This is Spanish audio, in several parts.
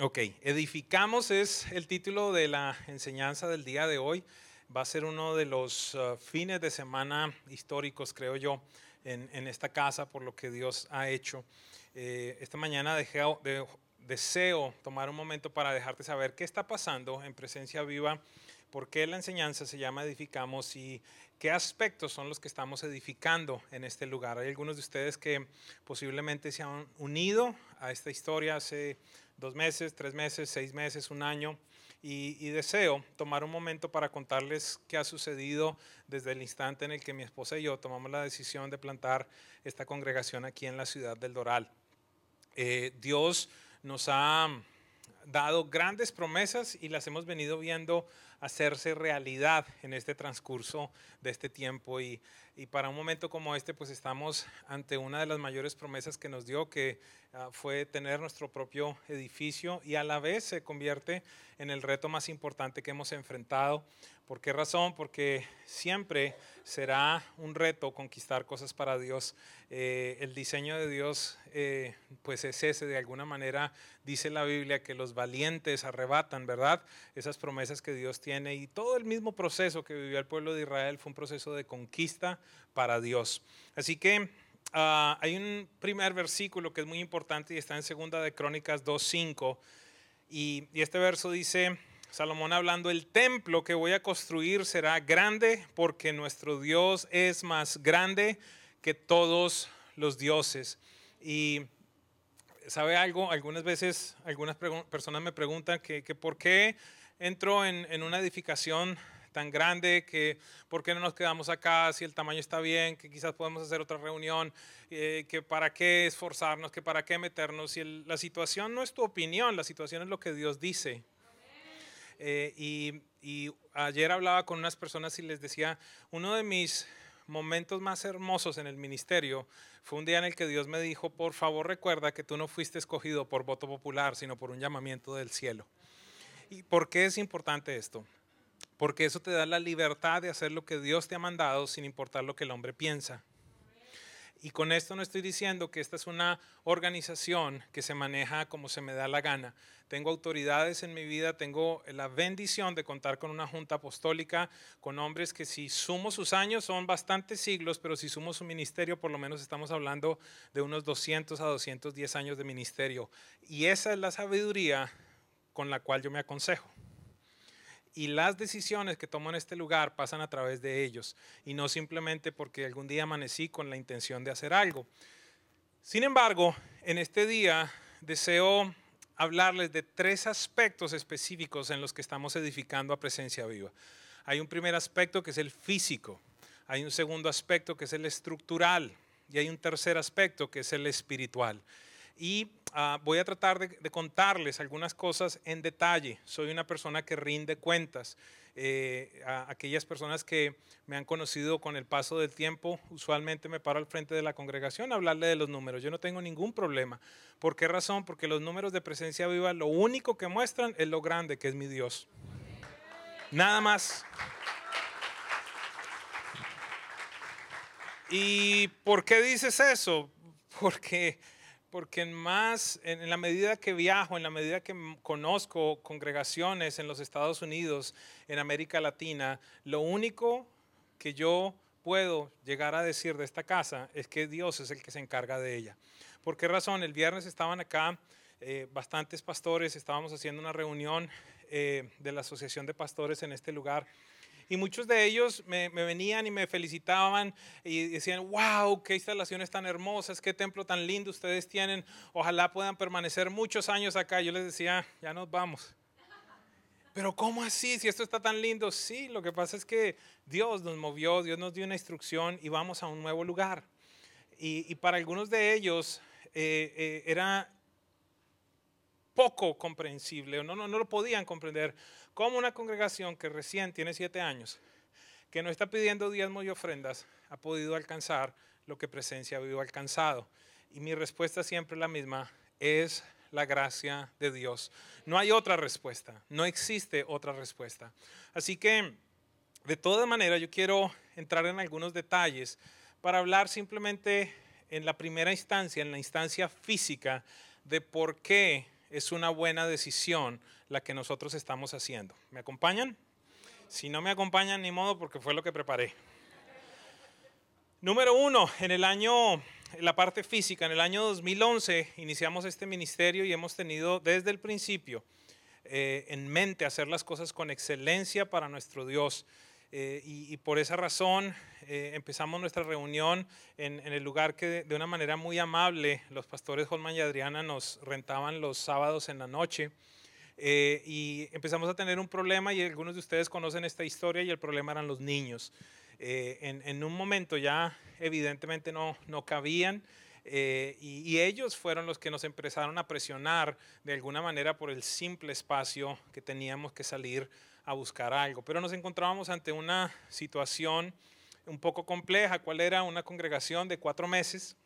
Ok, edificamos es el título de la enseñanza del día de hoy. Va a ser uno de los uh, fines de semana históricos, creo yo, en, esta casa por lo que Dios ha hecho. Eh, esta mañana deseo tomar un momento para dejarte saber qué está pasando en presencia viva, por qué la enseñanza se llama edificamos y qué aspectos son los que estamos edificando en este lugar. Hay algunos de ustedes que posiblemente se han unido a esta historia hace dos meses, tres meses, seis meses, un año. Y, deseo tomar un momento para contarles qué ha sucedido desde el instante en el que mi esposa y yo tomamos la decisión de plantar esta congregación aquí en la ciudad del Doral. Eh, Dios nos ha dado grandes promesas y las hemos venido viendo hacerse realidad en este transcurso de este tiempo y, y, para un momento como este pues estamos ante una de las mayores promesas que nos dio que uh, fue tener nuestro propio edificio y a la vez se convierte en el reto más importante que hemos enfrentado. ¿Por qué razón? Porque siempre será un reto conquistar cosas para Dios. Eh, el diseño de Dios eh, pues es ese, de alguna manera dice la Biblia que los valientes arrebatan, ¿verdad? Esas promesas que Dios tiene y todo el mismo proceso que vivió el pueblo de Israel fue un proceso de conquista para Dios. Así que uh, hay un primer versículo que es muy importante y está en segunda de Crónicas 2.5 y, y este verso dice... Salomón hablando, el templo que voy a construir será grande porque nuestro Dios es más grande que todos los dioses. Y sabe algo, algunas veces algunas personas me preguntan que, que por qué entro en, en, una edificación tan grande, que por qué no nos quedamos acá si el tamaño está bien, que quizás podemos hacer otra reunión, eh, que para qué esforzarnos, que para qué meternos. Si la situación no es tu opinión, la situación es lo que Dios dice. Eh, y, y, ayer hablaba con unas personas y les decía, uno de mis momentos más hermosos en el ministerio fue un día en el que Dios me dijo, por favor recuerda que tú no fuiste escogido por voto popular, sino por un llamamiento del cielo. ¿Y por qué es importante esto? Porque eso te da la libertad de hacer lo que Dios te ha mandado sin importar lo que el hombre piensa. Y con esto no estoy diciendo que esta es una organización que se maneja como se me da la gana. Tengo autoridades en mi vida, tengo la bendición de contar con una junta apostólica, con hombres que si sumo sus años son bastantes siglos, pero si sumo su ministerio, por lo menos estamos hablando de unos 200 a 210 años de ministerio. Y esa es la sabiduría con la cual yo me aconsejo y las decisiones que tomo en este lugar pasan a través de ellos y no simplemente porque algún día amanecí con la intención de hacer algo. Sin embargo, en este día deseo hablarles de tres aspectos específicos en los que estamos edificando a presencia viva. Hay un primer aspecto que es el físico, hay un segundo aspecto que es el estructural y hay un tercer aspecto que es el espiritual y uh, voy a tratar de, de, contarles algunas cosas en detalle. Soy una persona que rinde cuentas. Eh, a aquellas personas que me han conocido con el paso del tiempo, usualmente me paro al frente de la congregación a hablarle de los números. Yo no tengo ningún problema. ¿Por qué razón? Porque los números de presencia viva lo único que muestran es lo grande que es mi Dios. Nada más. ¿Y por qué dices eso? Porque porque en más, en la medida que viajo, en la medida que conozco congregaciones en los Estados Unidos, en América Latina, lo único que yo puedo llegar a decir de esta casa es que Dios es el que se encarga de ella. ¿Por qué razón? El viernes estaban acá eh, bastantes pastores, estábamos haciendo una reunión eh, de la Asociación de Pastores en este lugar y muchos de ellos me, venían y me felicitaban y decían, wow, qué instalaciones tan hermosas, qué templo tan lindo ustedes tienen, ojalá puedan permanecer muchos años acá. Yo les decía, ya nos vamos. Pero ¿cómo así? Si esto está tan lindo. Sí, lo que pasa es que Dios nos movió, Dios nos dio una instrucción y vamos a un nuevo lugar. Y, para algunos de ellos eh, eh, era poco comprensible, no, no, no lo podían comprender como una congregación que recién tiene siete años, que no está pidiendo diezmos y ofrendas, ha podido alcanzar lo que presencia ha alcanzado. Y mi respuesta siempre es la misma, es la gracia de Dios. No hay otra respuesta, no existe otra respuesta. Así que, de todas maneras, yo quiero entrar en algunos detalles para hablar simplemente en la primera instancia, en la instancia física, de por qué es una buena decisión la que nosotros estamos haciendo. ¿Me acompañan? Si no me acompañan, ni modo, porque fue lo que preparé. Número uno, en el año, en la parte física, en el año 2011 iniciamos este ministerio y hemos tenido desde el principio eh, en mente hacer las cosas con excelencia para nuestro Dios. Eh, y, por esa razón eh, empezamos nuestra reunión en, el lugar que de, una manera muy amable los pastores Holman y Adriana nos rentaban los sábados en la noche. y empezamos a tener un problema y algunos de ustedes conocen esta historia y el problema eran los niños. Eh, en, un momento ya evidentemente no, no cabían. Eh, y, ellos fueron los que nos empezaron a presionar de alguna manera por el simple espacio que teníamos que salir a buscar algo. Pero nos encontrábamos ante una situación un poco compleja. ¿Cuál era? Una congregación de cuatro meses,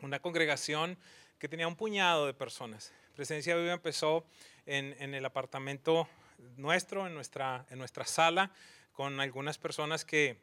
una congregación que tenía un puñado de personas. Presencia Viva empezó en, en el apartamento nuestro, en nuestra, en nuestra sala, con algunas personas que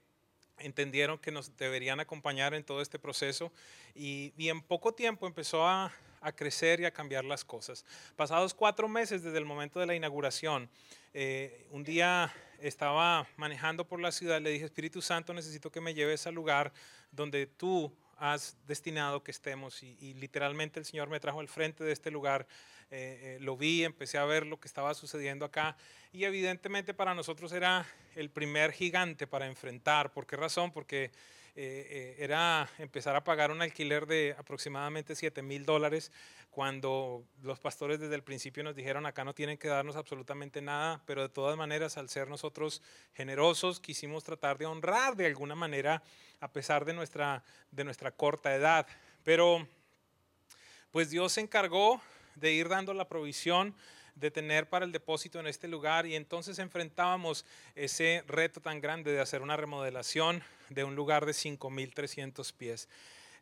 entendieron que nos deberían acompañar en todo este proceso y, en poco tiempo empezó a, crecer y a cambiar las cosas. Pasados cuatro meses desde el momento de la inauguración, eh, un día estaba manejando por la ciudad, le dije, Espíritu Santo, necesito que me lleves al lugar donde tú has destinado que estemos. Y, literalmente el Señor me trajo al frente de este lugar, eh, eh, lo vi, empecé a ver lo que estaba sucediendo acá y evidentemente para nosotros era el primer gigante para enfrentar. ¿Por qué razón? Porque eh, era empezar a pagar un alquiler de aproximadamente 7 mil dólares cuando los pastores desde el principio nos dijeron acá no tienen que darnos absolutamente nada, pero de todas maneras al ser nosotros generosos quisimos tratar de honrar de alguna manera a pesar de nuestra, de nuestra corta edad. Pero pues Dios se encargó de ir dando la provisión de tener para el depósito en este lugar y entonces enfrentábamos ese reto tan grande de hacer una remodelación de un lugar de 5.300 pies.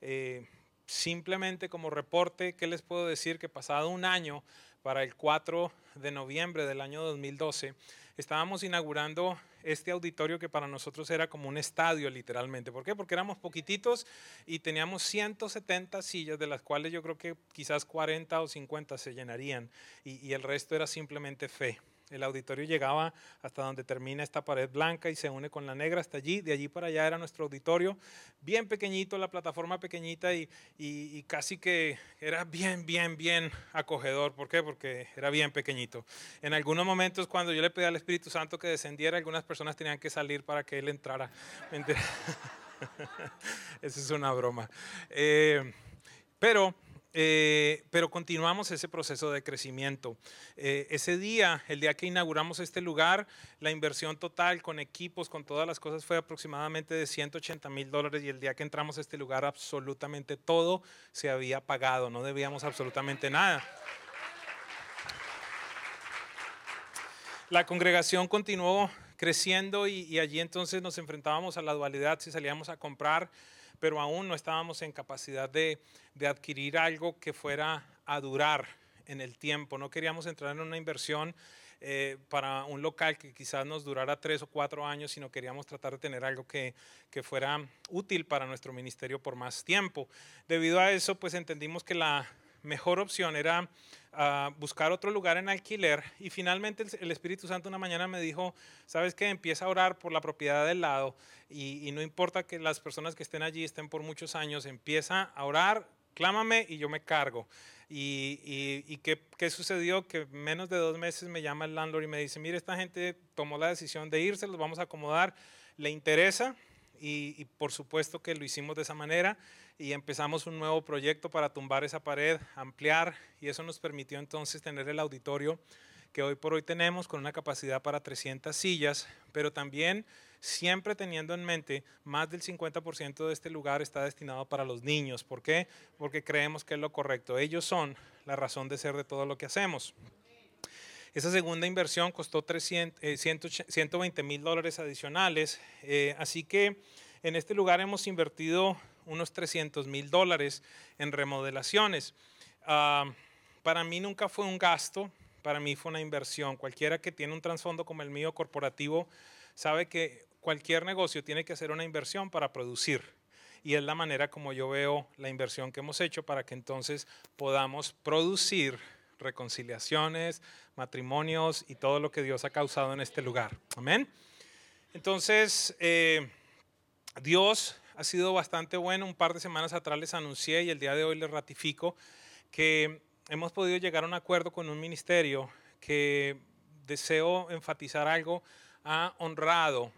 Eh, simplemente como reporte, ¿qué les puedo decir? Que pasado un año, para el 4 de noviembre del año 2012, estábamos inaugurando este auditorio que para nosotros era como un estadio literalmente. ¿Por qué? Porque éramos poquititos y teníamos 170 sillas, de las cuales yo creo que quizás 40 o 50 se llenarían y, y el resto era simplemente fe. El auditorio llegaba hasta donde termina esta pared blanca y se une con la negra hasta allí. De allí para allá era nuestro auditorio, bien pequeñito, la plataforma pequeñita y, y, casi que era bien, bien, bien acogedor. ¿Por qué? Porque era bien pequeñito. En algunos momentos cuando yo le pedí al Espíritu Santo que descendiera, algunas personas tenían que salir para que Él entrara. Esa es una broma. Eh, pero eh, pero continuamos ese proceso de crecimiento. Eh, ese día, el día que inauguramos este lugar, la inversión total con equipos, con todas las cosas, fue aproximadamente de 180 mil dólares y el día que entramos a este lugar, absolutamente todo se había pagado, no debíamos absolutamente nada. La congregación continuó creciendo y, y allí entonces nos enfrentábamos a la dualidad si salíamos a comprar pero aún no estábamos en capacidad de, adquirir algo que fuera a durar en el tiempo. No queríamos entrar en una inversión eh, para un local que quizás nos durara tres o cuatro años, sino queríamos tratar de tener algo que, que fuera útil para nuestro ministerio por más tiempo. Debido a eso, pues entendimos que la mejor opción era a buscar otro lugar en alquiler y finalmente el, Espíritu Santo una mañana me dijo, sabes que empieza a orar por la propiedad del lado y, no importa que las personas que estén allí estén por muchos años, empieza a orar, clámame y yo me cargo. ¿Y, qué, sucedió? Que menos de dos meses me llama el landlord y me dice, mire, esta gente tomó la decisión de irse, los vamos a acomodar, ¿le interesa? y, por supuesto que lo hicimos de esa manera y empezamos un nuevo proyecto para tumbar esa pared, ampliar y eso nos permitió entonces tener el auditorio que hoy por hoy tenemos con una capacidad para 300 sillas, pero también siempre teniendo en mente más del 50% de este lugar está destinado para los niños. ¿Por qué? Porque creemos que es lo correcto. Ellos son la razón de ser de todo lo que hacemos. Esa segunda inversión costó 300, 120 eh, mil dólares adicionales, eh, así que en este lugar hemos invertido unos 300 mil dólares en remodelaciones. Ah, para mí nunca fue un gasto, para mí fue una inversión. Cualquiera que tiene un trasfondo como el mío corporativo sabe que cualquier negocio tiene que hacer una inversión para producir. Y es la manera como yo veo la inversión que hemos hecho para que entonces podamos producir reconciliaciones, matrimonios y todo lo que Dios ha causado en este lugar. Amén. Entonces, eh, Dios ha sido bastante bueno. Un par de semanas atrás les anuncié y el día de hoy les ratifico que hemos podido llegar a un acuerdo con un ministerio que deseo enfatizar algo, ha honrado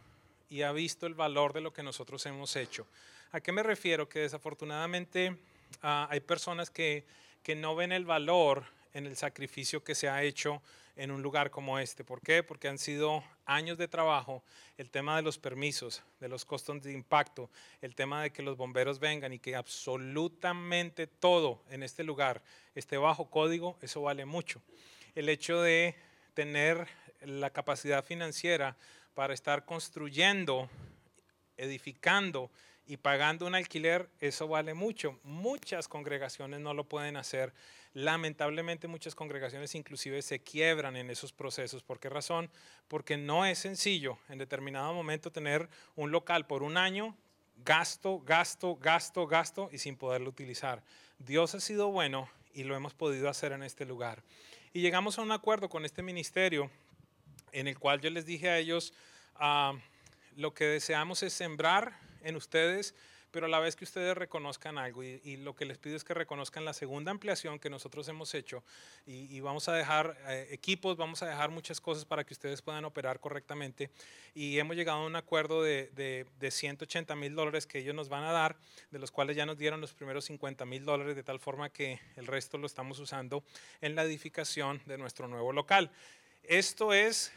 y ha visto el valor de lo que nosotros hemos hecho. ¿A qué me refiero? Que desafortunadamente ah, hay personas que, que no ven el valor en el sacrificio que se ha hecho en un lugar como este. ¿Por qué? Porque han sido años de trabajo, el tema de los permisos, de los costos de impacto, el tema de que los bomberos vengan y que absolutamente todo en este lugar esté bajo código, eso vale mucho. El hecho de tener la capacidad financiera para estar construyendo, edificando y pagando un alquiler, eso vale mucho. Muchas congregaciones no lo pueden hacer. Lamentablemente muchas congregaciones inclusive se quiebran en esos procesos. ¿Por qué razón? Porque no es sencillo en determinado momento tener un local por un año, gasto, gasto, gasto, gasto y sin poderlo utilizar. Dios ha sido bueno y lo hemos podido hacer en este lugar. Y llegamos a un acuerdo con este ministerio en el cual yo les dije a ellos, ah, lo que deseamos es sembrar en ustedes, pero a la vez que ustedes reconozcan algo y, lo que les pido es que reconozcan la segunda ampliación que nosotros hemos hecho y, vamos a dejar eh, equipos, vamos a dejar muchas cosas para que ustedes puedan operar correctamente y hemos llegado a un acuerdo de, de, 180 mil dólares que ellos nos van a dar, de los cuales ya nos dieron los primeros 50 mil dólares de tal forma que el resto lo estamos usando en la edificación de nuestro nuevo local. Esto es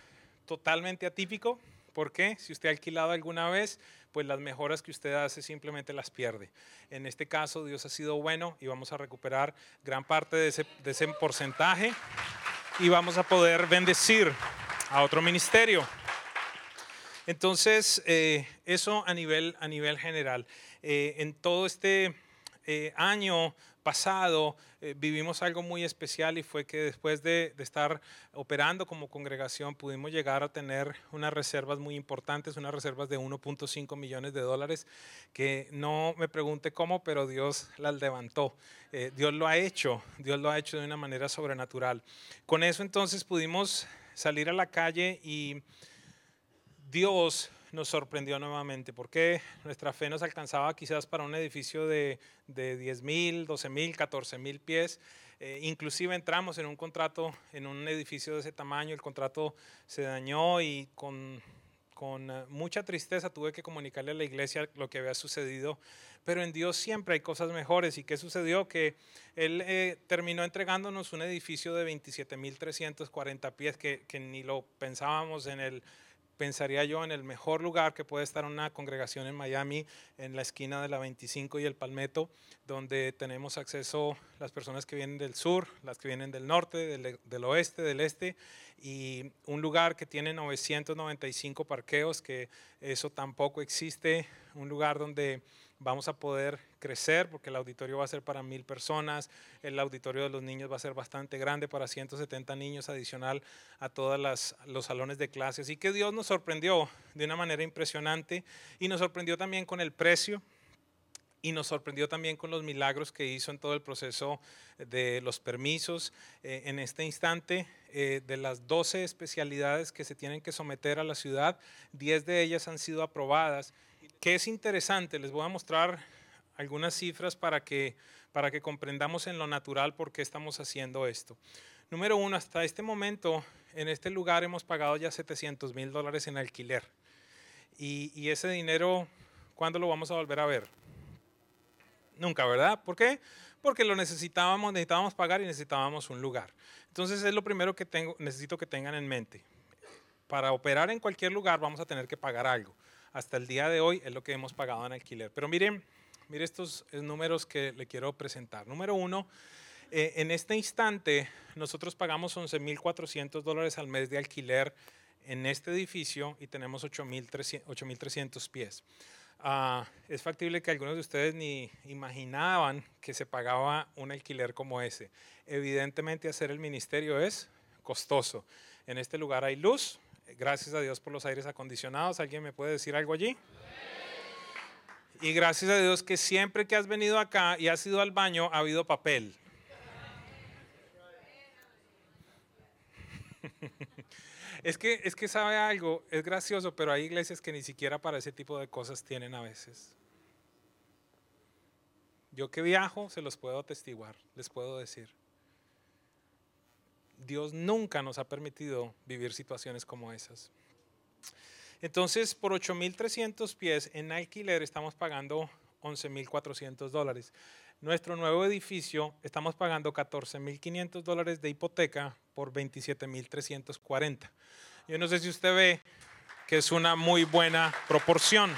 totalmente atípico. Porque Si usted ha alquilado alguna vez, pues las mejoras que usted hace simplemente las pierde. En este caso, Dios ha sido bueno y vamos a recuperar gran parte de ese, de ese porcentaje y vamos a poder bendecir a otro ministerio. Entonces, eh, eso a nivel, a nivel general. Eh, en todo este eh, año pasado eh, vivimos algo muy especial y fue que después de, estar operando como congregación pudimos llegar a tener unas reservas muy importantes, unas reservas de 1.5 millones de dólares, que no me pregunte cómo, pero Dios las levantó. Eh, Dios lo ha hecho, Dios lo ha hecho de una manera sobrenatural. Con eso entonces pudimos salir a la calle y Dios nos sorprendió nuevamente, porque nuestra fe nos alcanzaba quizás para un edificio de, de 10 mil, 12 mil, 14 mil pies. Eh, inclusive entramos en un contrato, en un edificio de ese tamaño, el contrato se dañó y con, con eh, mucha tristeza tuve que comunicarle a la iglesia lo que había sucedido, pero en Dios siempre hay cosas mejores. ¿Y qué sucedió? Que Él eh, terminó entregándonos un edificio de 27.340 pies que, que ni lo pensábamos en el pensaría yo en el mejor lugar que puede estar una congregación en Miami, en la esquina de la 25 y el Palmetto, donde tenemos acceso las personas que vienen del sur, las que vienen del norte, del, del oeste, del este, y un lugar que tiene 995 parqueos, que eso tampoco existe, un lugar donde vamos a poder crecer porque el auditorio va a ser para mil personas, el auditorio de los niños va a ser bastante grande para 170 niños adicional a todos los salones de clase. Así que Dios nos sorprendió de una manera impresionante y nos sorprendió también con el precio y nos sorprendió también con los milagros que hizo en todo el proceso de los permisos. Eh, en este instante, eh, de las 12 especialidades que se tienen que someter a la ciudad, 10 de ellas han sido aprobadas que es interesante, les voy a mostrar algunas cifras para que, para que comprendamos en lo natural por qué estamos haciendo esto. Número uno, hasta este momento en este lugar hemos pagado ya 700 mil dólares en alquiler. Y, y, ese dinero, ¿cuándo lo vamos a volver a ver? Nunca, ¿verdad? ¿Por qué? Porque lo necesitábamos, necesitábamos pagar y necesitábamos un lugar. Entonces es lo primero que tengo, necesito que tengan en mente. Para operar en cualquier lugar vamos a tener que pagar algo hasta el día de hoy es lo que hemos pagado en alquiler. Pero miren, miren estos números que le quiero presentar. Número uno, eh, en este instante nosotros pagamos 11.400 dólares al mes de alquiler en este edificio y tenemos 8.300 pies. Ah, es factible que algunos de ustedes ni imaginaban que se pagaba un alquiler como ese. Evidentemente hacer el ministerio es costoso. En este lugar hay luz, Gracias a Dios por los aires acondicionados. ¿Alguien me puede decir algo allí? Y gracias a Dios que siempre que has venido acá y has ido al baño ha habido papel. es, que, es que sabe algo, es gracioso, pero hay iglesias que ni siquiera para ese tipo de cosas tienen a veces. Yo que viajo, se los puedo atestiguar, les puedo decir. Dios nunca nos ha permitido vivir situaciones como esas. Entonces, por 8.300 pies en alquiler estamos pagando 11.400 dólares. Nuestro nuevo edificio estamos pagando 14.500 dólares de hipoteca por 27.340. Yo no sé si usted ve que es una muy buena proporción.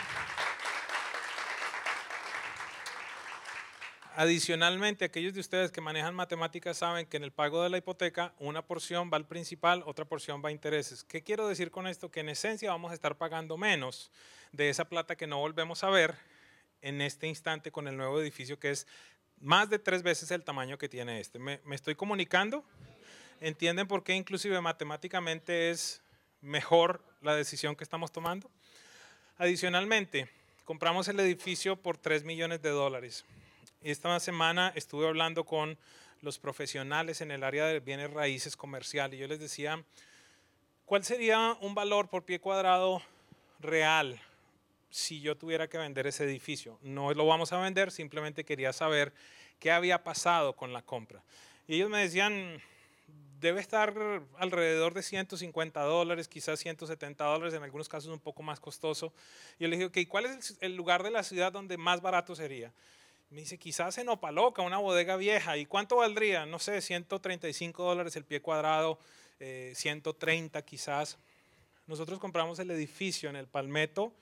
Adicionalmente, aquellos de ustedes que manejan matemáticas saben que en el pago de la hipoteca una porción va al principal, otra porción va a intereses. ¿Qué quiero decir con esto? Que en esencia vamos a estar pagando menos de esa plata que no volvemos a ver en este instante con el nuevo edificio que es más de tres veces el tamaño que tiene este. ¿Me, estoy comunicando? ¿Entienden por qué inclusive matemáticamente es mejor la decisión que estamos tomando? Adicionalmente, compramos el edificio por 3 millones de dólares. Esta semana estuve hablando con los profesionales en el área de bienes raíces comercial y yo les decía, ¿cuál sería un valor por pie cuadrado real si yo tuviera que vender ese edificio? No lo vamos a vender, simplemente quería saber qué había pasado con la compra. Y ellos me decían, debe estar alrededor de 150 dólares, quizás 170 dólares, en algunos casos un poco más costoso. Y yo le dije, ok, ¿cuál es el lugar de la ciudad donde más barato sería? Me dice, quizás en Opaloca, una bodega vieja. ¿Y cuánto valdría? No sé, 135 dólares el pie cuadrado, 130 eh, quizás. Nosotros compramos el edificio en el Palmetto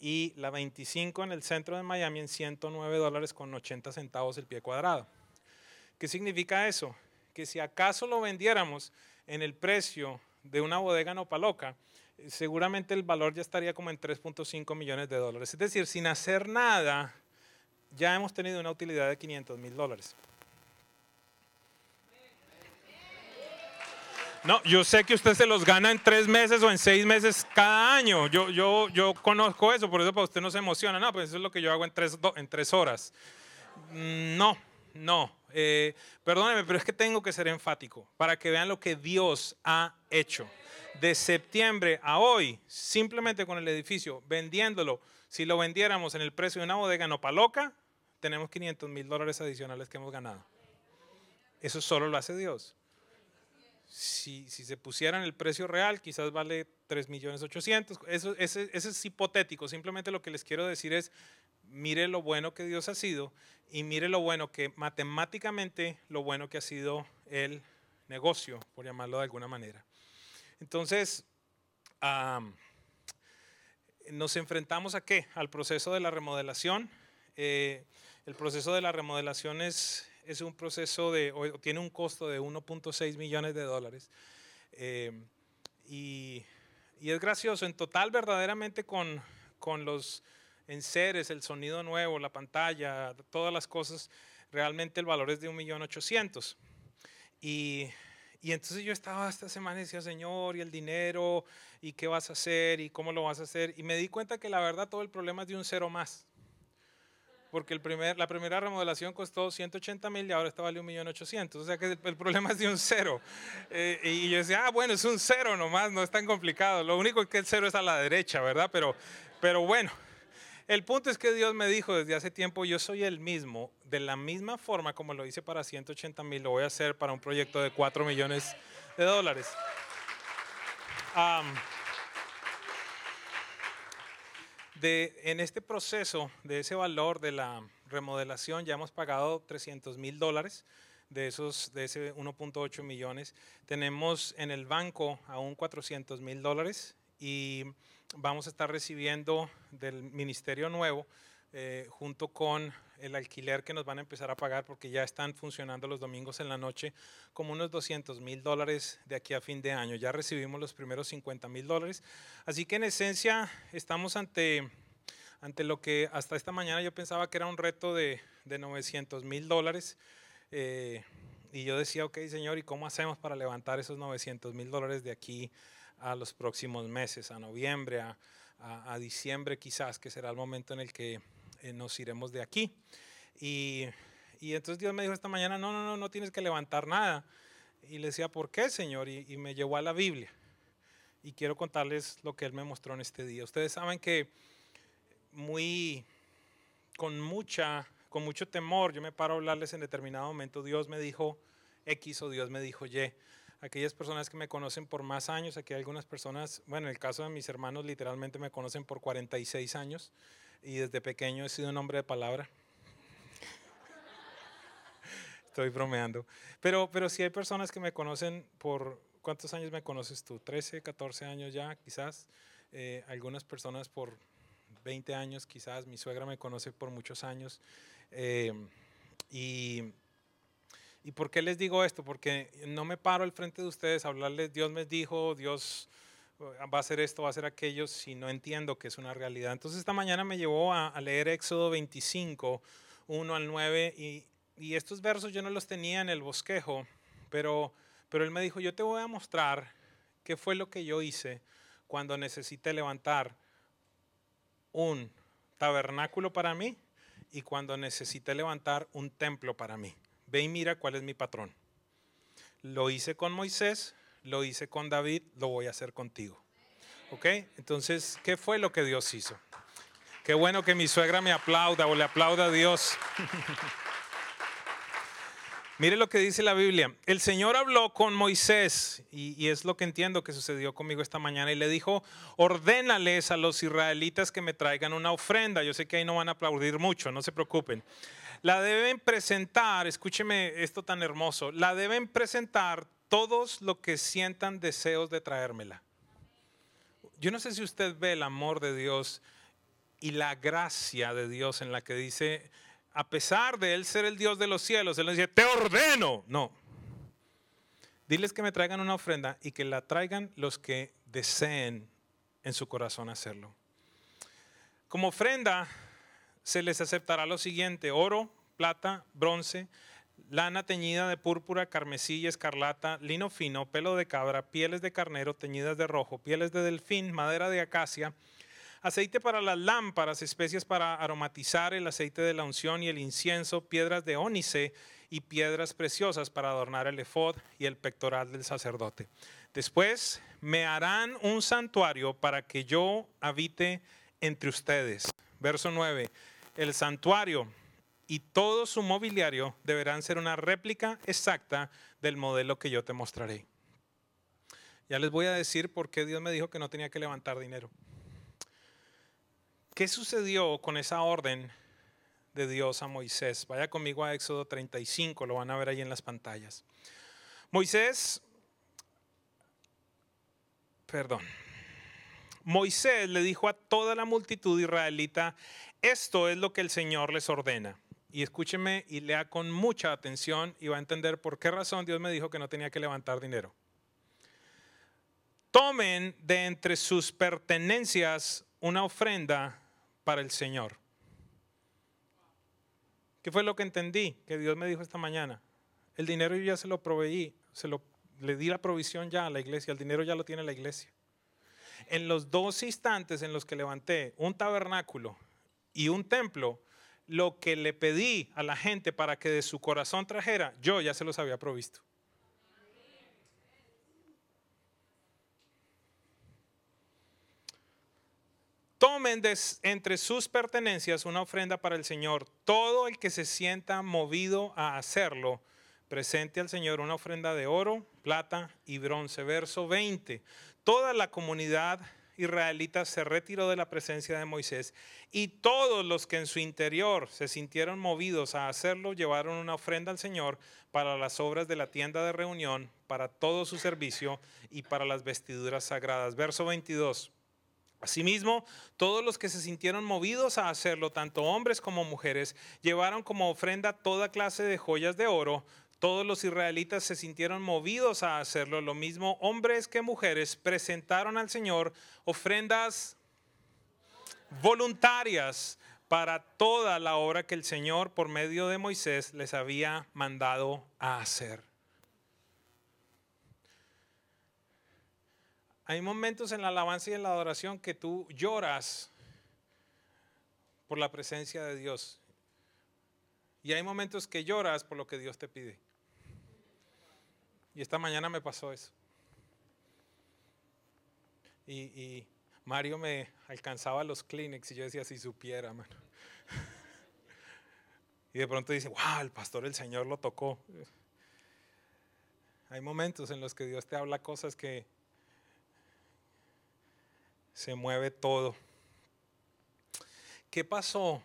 y la 25 en el centro de Miami en 109 dólares con 80 centavos el pie cuadrado. ¿Qué significa eso? Que si acaso lo vendiéramos en el precio de una bodega en Opaloca, eh, seguramente el valor ya estaría como en 3.5 millones de dólares. Es decir, sin hacer nada, ya hemos tenido una utilidad de 500 mil dólares. No, yo sé que usted se los gana en tres meses o en seis meses cada año. Yo, yo, yo conozco eso, por eso para usted no se emociona. No, pues eso es lo que yo hago en tres, en tres horas. Mm, no, no. Eh, perdóneme, pero es que tengo que ser enfático para que vean lo que Dios ha hecho. De septiembre a hoy, simplemente con el edificio, vendiéndolo, si lo vendiéramos en el precio de una bodega no loca, tenemos 500 mil dólares adicionales que hemos ganado. Eso solo lo hace Dios. Si, si se pusiera en el precio real, quizás vale 3 millones 800. Eso, ese, ese es hipotético. Simplemente lo que les quiero decir es, mire lo bueno que Dios ha sido y mire lo bueno que matemáticamente, lo bueno que ha sido el negocio, por llamarlo de alguna manera. Entonces, nos enfrentamos a qué? Al proceso de la remodelación. Eh, el proceso de la remodelación es, es un proceso de, tiene un costo de 1.6 millones de dólares. Eh, y, y, es gracioso, en total verdaderamente con, con los enseres, el sonido nuevo, la pantalla, todas las cosas, realmente el valor es de 1.800.000. Y, y entonces yo estaba esta semana y decía, Señor, y el dinero, y qué vas a hacer, y cómo lo vas a hacer. Y me di cuenta que la verdad todo el problema es de un cero más porque el primer, la primera remodelación costó 180 mil y ahora está vale 1.800.000. O sea que el, problema es de un cero. Eh, y yo decía, ah, bueno, es un cero nomás, no es tan complicado. Lo único es que el cero es a la derecha, ¿verdad? Pero, pero bueno, el punto es que Dios me dijo desde hace tiempo, yo soy el mismo, de la misma forma como lo hice para 180 mil, lo voy a hacer para un proyecto de 4 millones de dólares. En este proceso de ese valor de la remodelación ya hemos pagado 300 mil dólares de esos de ese 1.8 millones. Tenemos en el banco aún 400 mil dólares y vamos a estar recibiendo del ministerio nuevo eh, junto con el alquiler que nos van a empezar a pagar porque ya están funcionando los domingos en la noche como unos 200 mil dólares de aquí a fin de año. Ya recibimos los primeros 50 mil dólares. Así que en esencia estamos ante, ante lo que hasta esta mañana yo pensaba que era un reto de, de 900 mil dólares. Eh, y yo decía, ok, Señor, ¿y cómo hacemos para levantar esos 900 mil dólares de aquí a los próximos meses, a noviembre, a, diciembre quizás, que será el momento en el que nos iremos de aquí. Y, y, entonces Dios me dijo esta mañana, no, no, no, no tienes que levantar nada. Y le decía, ¿por qué, Señor? Y, me llevó a la Biblia. Y quiero contarles lo que Él me mostró en este día. Ustedes saben que muy, con mucha, con mucho temor, yo me paro a hablarles en determinado momento, Dios me dijo X o Dios me dijo Y. Aquellas personas que me conocen por más años, aquí hay algunas personas, bueno, en el caso de mis hermanos literalmente me conocen por 46 años y desde pequeño he sido un hombre de palabra. Estoy bromeando. Pero, pero sí hay personas que me conocen por, ¿cuántos años me conoces tú? 13, 14 años ya, quizás. Eh, algunas personas por 20 años, quizás. Mi suegra me conoce por muchos años. Eh, y, ¿Y por qué les digo esto? Porque no me paro al frente de ustedes a hablarles, Dios me dijo, Dios va a hacer esto, va a hacer aquello, si no entiendo que es una realidad. Entonces esta mañana me llevó a, leer Éxodo 25, 1 al 9, y, estos versos yo no los tenía en el bosquejo, pero él me dijo, yo te voy a mostrar qué fue lo que yo hice cuando necesité levantar un tabernáculo para mí y cuando necesité levantar un templo para mí. Ve y mira cuál es mi patrón. Lo hice con Moisés, lo hice con David, lo voy a hacer contigo. ¿Ok? Entonces, ¿qué fue lo que Dios hizo? Qué bueno que mi suegra me aplauda o le aplauda a Dios. Mire lo que dice la Biblia. El Señor habló con Moisés, y, es lo que entiendo que sucedió conmigo esta mañana, y le dijo, ordénales a los israelitas que me traigan una ofrenda. Yo sé que ahí no van a aplaudir mucho, no se preocupen. La deben presentar, escúcheme esto tan hermoso, la deben presentar todos los que sientan deseos de traérmela. Yo no sé si usted ve el amor de Dios y la gracia de Dios en la que dice, a pesar de él ser el Dios de los cielos, él le dice, te ordeno. No. Diles que me traigan una ofrenda y que la traigan los que deseen en su corazón hacerlo. Como ofrenda se les aceptará lo siguiente, oro, plata, bronce, lana teñida de púrpura, carmesí y escarlata, lino fino, pelo de cabra, pieles de carnero teñidas de rojo, pieles de delfín, madera de acacia, aceite para las lámparas, especias para aromatizar, el aceite de la unción y el incienso, piedras de ónice y piedras preciosas para adornar el efod y el pectoral del sacerdote. Después me harán un santuario para que yo habite entre ustedes. Verso 9. El santuario y todo su mobiliario deberán ser una réplica exacta del modelo que yo te mostraré. Ya les voy a decir por qué Dios me dijo que no tenía que levantar dinero. ¿Qué sucedió con esa orden de Dios a Moisés? Vaya conmigo a Éxodo 35, lo van a ver ahí en las pantallas. Moisés, perdón, Moisés le dijo a toda la multitud israelita, esto es lo que el Señor les ordena. Y escúcheme y lea con mucha atención y va a entender por qué razón Dios me dijo que no tenía que levantar dinero. Tomen de entre sus pertenencias una ofrenda para el Señor. ¿Qué fue lo que entendí? Que Dios me dijo esta mañana. El dinero yo ya se lo proveí, se lo, le di la provisión ya a la iglesia, el dinero ya lo tiene la iglesia. En los dos instantes en los que levanté un tabernáculo y un templo, lo que le pedí a la gente para que de su corazón trajera, yo ya se los había provisto. Tomen entre sus pertenencias una ofrenda para el Señor. Todo el que se sienta movido a hacerlo, presente al Señor una ofrenda de oro, plata y bronce. Verso 20. Toda la comunidad israelita se retiró de la presencia de Moisés y todos los que en su interior se sintieron movidos a hacerlo llevaron una ofrenda al Señor para las obras de la tienda de reunión, para todo su servicio y para las vestiduras sagradas. Verso 22. Asimismo, todos los que se sintieron movidos a hacerlo, tanto hombres como mujeres, llevaron como ofrenda toda clase de joyas de oro. Todos los israelitas se sintieron movidos a hacerlo. Lo mismo hombres que mujeres presentaron al Señor ofrendas voluntarias para toda la obra que el Señor por medio de Moisés les había mandado a hacer. Hay momentos en la alabanza y en la adoración que tú lloras por la presencia de Dios. Y hay momentos que lloras por lo que Dios te pide. Y esta mañana me pasó eso. Y, y Mario me alcanzaba los Kleenex y yo decía, si supiera, mano. Y de pronto dice, wow, el pastor, el Señor lo tocó. Hay momentos en los que Dios te habla cosas que se mueve todo. ¿Qué pasó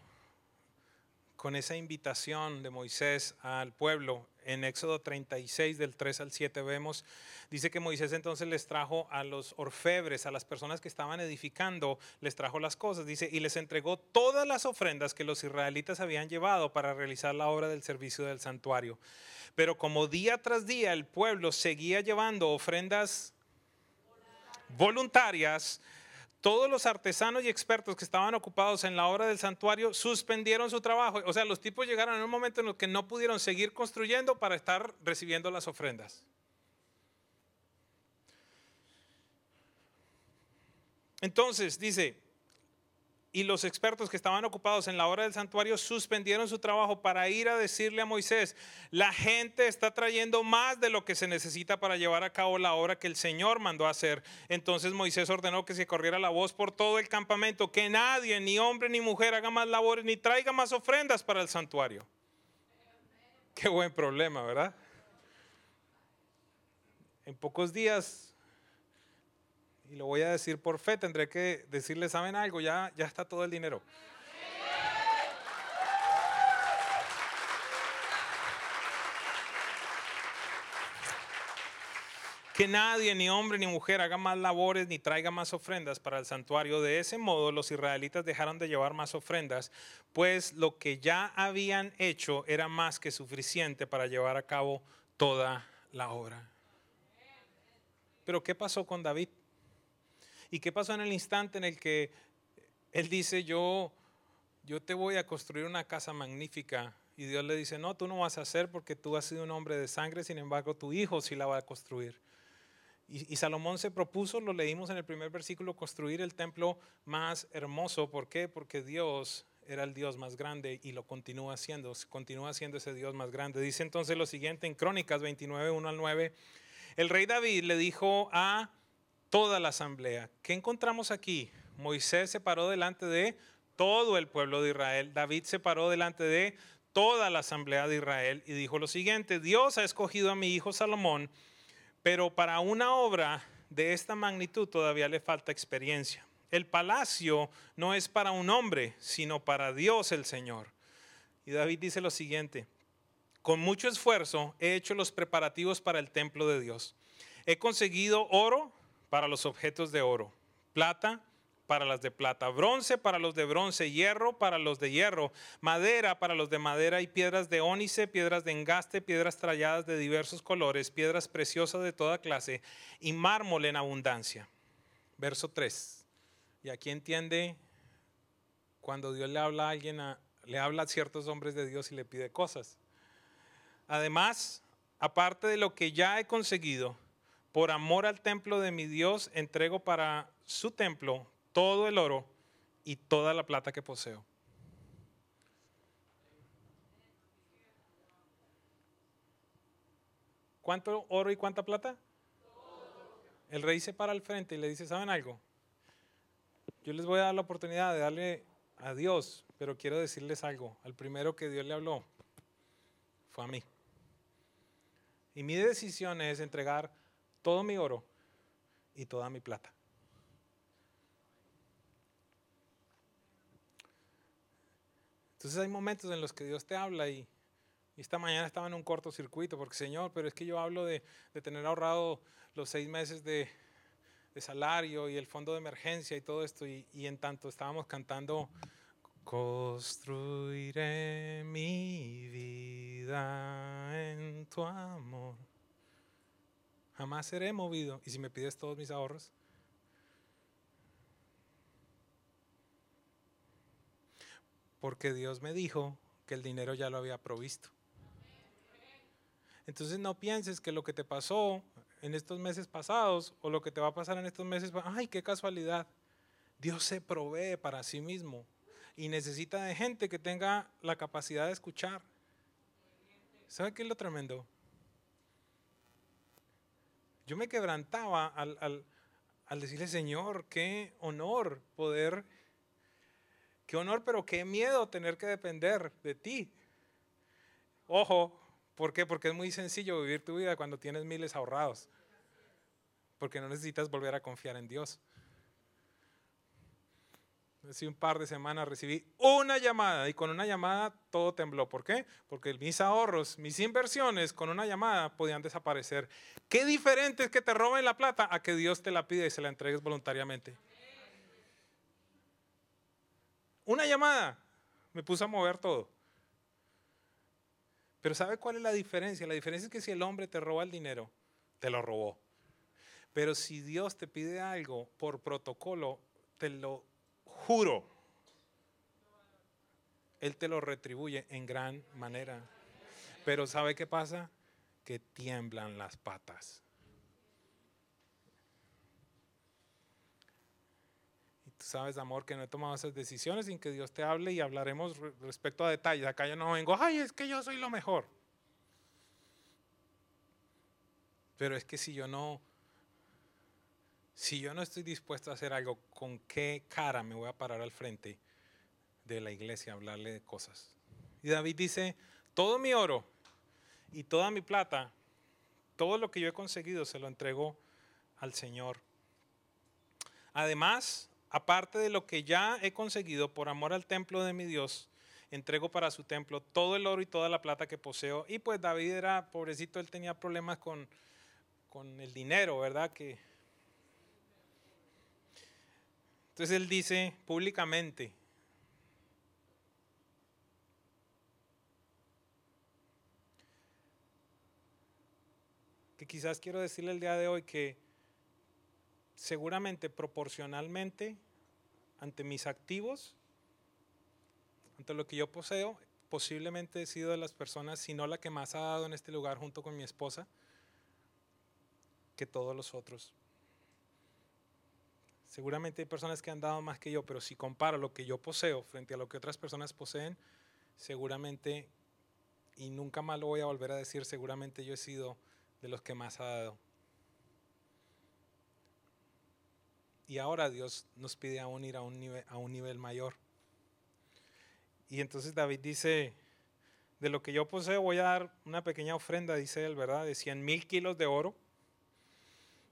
con esa invitación de Moisés al pueblo? En Éxodo 36, del 3 al 7 vemos, dice que Moisés entonces les trajo a los orfebres, a las personas que estaban edificando, les trajo las cosas, dice, y les entregó todas las ofrendas que los israelitas habían llevado para realizar la obra del servicio del santuario. Pero como día tras día el pueblo seguía llevando ofrendas voluntarias, todos los artesanos y expertos que estaban ocupados en la obra del santuario suspendieron su trabajo. O sea, los tipos llegaron en un momento en el que no pudieron seguir construyendo para estar recibiendo las ofrendas. Entonces, dice, y los expertos que estaban ocupados en la obra del santuario suspendieron su trabajo para ir a decirle a Moisés, la gente está trayendo más de lo que se necesita para llevar a cabo la obra que el Señor mandó hacer. Entonces Moisés ordenó que se corriera la voz por todo el campamento, que nadie, ni hombre ni mujer, haga más labores ni traiga más ofrendas para el santuario. Qué buen problema, ¿verdad? En pocos días y lo voy a decir por fe, tendré que decirle, ¿saben algo? Ya, ya está todo el dinero. que nadie, ni hombre ni mujer, haga más labores ni traiga más ofrendas para el santuario. De ese modo los israelitas dejaron de llevar más ofrendas, pues lo que ya habían hecho era más que suficiente para llevar a cabo toda la obra. Pero ¿qué pasó con David? ¿Y qué pasó en el instante en el que él dice, yo, yo te voy a construir una casa magnífica? Y Dios le dice, no, tú no vas a hacer porque tú has sido un hombre de sangre, sin embargo tu hijo sí la va a construir. Y, y, Salomón se propuso, lo leímos en el primer versículo, construir el templo más hermoso. ¿Por qué? Porque Dios era el Dios más grande y lo continúa haciendo, continúa siendo ese Dios más grande. Dice entonces lo siguiente en Crónicas 29, 1 al 9. El rey David le dijo a toda la asamblea. ¿Qué encontramos aquí? Moisés se paró delante de todo el pueblo de Israel. David se paró delante de toda la asamblea de Israel y dijo lo siguiente, Dios ha escogido a mi hijo Salomón, pero para una obra de esta magnitud todavía le falta experiencia. El palacio no es para un hombre, sino para Dios el Señor. Y David dice lo siguiente, con mucho esfuerzo he hecho los preparativos para el templo de Dios. He conseguido oro, para los objetos de oro, plata para las de plata, bronce para los de bronce, hierro para los de hierro, madera para los de madera y piedras de ónice, piedras de engaste, piedras tralladas de diversos colores, piedras preciosas de toda clase y mármol en abundancia. Verso 3. Y aquí entiende cuando Dios le habla a alguien, le habla a ciertos hombres de Dios y le pide cosas. Además, aparte de lo que ya he conseguido, por amor al templo de mi Dios, entrego para su templo todo el oro y toda la plata que poseo. ¿Cuánto oro y cuánta plata? El rey se para al frente y le dice, ¿saben algo? Yo les voy a dar la oportunidad de darle a Dios, pero quiero decirles algo. Al primero que Dios le habló fue a mí. Y mi decisión es entregar todo mi oro y toda mi plata. Entonces hay momentos en los que Dios te habla y, esta mañana estaba en un cortocircuito porque Señor, pero es que yo hablo de, tener ahorrado los seis meses de, salario y el fondo de emergencia y todo esto y, y en tanto estábamos cantando, construiré mi vida en tu amor. Jamás seré movido. ¿Y si me pides todos mis ahorros? Porque Dios me dijo que el dinero ya lo había provisto. Entonces no pienses que lo que te pasó en estos meses pasados o lo que te va a pasar en estos meses, ay, qué casualidad. Dios se provee para sí mismo y necesita de gente que tenga la capacidad de escuchar. ¿Sabe qué es lo tremendo? Yo me quebrantaba al, al, al decirle, Señor, qué honor poder, qué honor, pero qué miedo tener que depender de ti. Ojo, ¿por qué? Porque es muy sencillo vivir tu vida cuando tienes miles ahorrados. Porque no necesitas volver a confiar en Dios. Hace un par de semanas recibí una llamada y con una llamada todo tembló. ¿Por qué? Porque mis ahorros, mis inversiones con una llamada podían desaparecer. ¿Qué diferente es que te roben la plata a que Dios te la pida y se la entregues voluntariamente? Una llamada me puso a mover todo. Pero ¿sabe cuál es la diferencia? La diferencia es que si el hombre te roba el dinero, te lo robó. Pero si Dios te pide algo por protocolo, te lo juro, Él te lo retribuye en gran manera. Pero ¿sabe qué pasa? Que tiemblan las patas. Y tú sabes, amor, que no he tomado esas decisiones sin que Dios te hable y hablaremos respecto a detalles. Acá yo no vengo, ay, es que yo soy lo mejor. Pero es que si yo no si yo no estoy dispuesto a hacer algo, ¿con qué cara me voy a parar al frente de la iglesia a hablarle de cosas? Y David dice, todo mi oro y toda mi plata, todo lo que yo he conseguido se lo entrego al Señor. Además, aparte de lo que ya he conseguido por amor al templo de mi Dios, entrego para su templo todo el oro y toda la plata que poseo. Y pues David era pobrecito, él tenía problemas con, con el dinero, ¿verdad? Que Entonces él dice públicamente, que quizás quiero decirle el día de hoy que seguramente proporcionalmente ante mis activos, ante lo que yo poseo, posiblemente he sido de las personas, si no la que más ha dado en este lugar junto con mi esposa, que todos los otros. Seguramente hay personas que han dado más que yo, pero si comparo lo que yo poseo frente a lo que otras personas poseen, seguramente, y nunca más lo voy a volver a decir, seguramente yo he sido de los que más ha dado. Y ahora Dios nos pide aún ir a un nivel, a un nivel mayor. Y entonces David dice, de lo que yo poseo voy a dar una pequeña ofrenda, dice él, ¿verdad? De 100 mil kilos de oro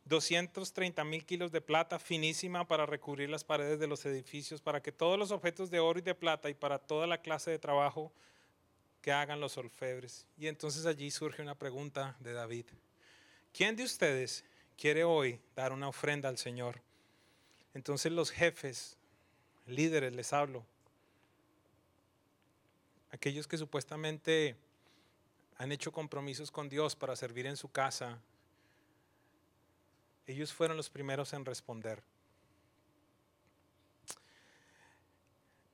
230 mil kilos de plata finísima para recubrir las paredes de los edificios, para que todos los objetos de oro y de plata y para toda la clase de trabajo que hagan los orfebres. Y entonces allí surge una pregunta de David. ¿Quién de ustedes quiere hoy dar una ofrenda al Señor? Entonces los jefes, líderes, les hablo, aquellos que supuestamente han hecho compromisos con Dios para servir en su casa, ellos fueron los primeros en responder.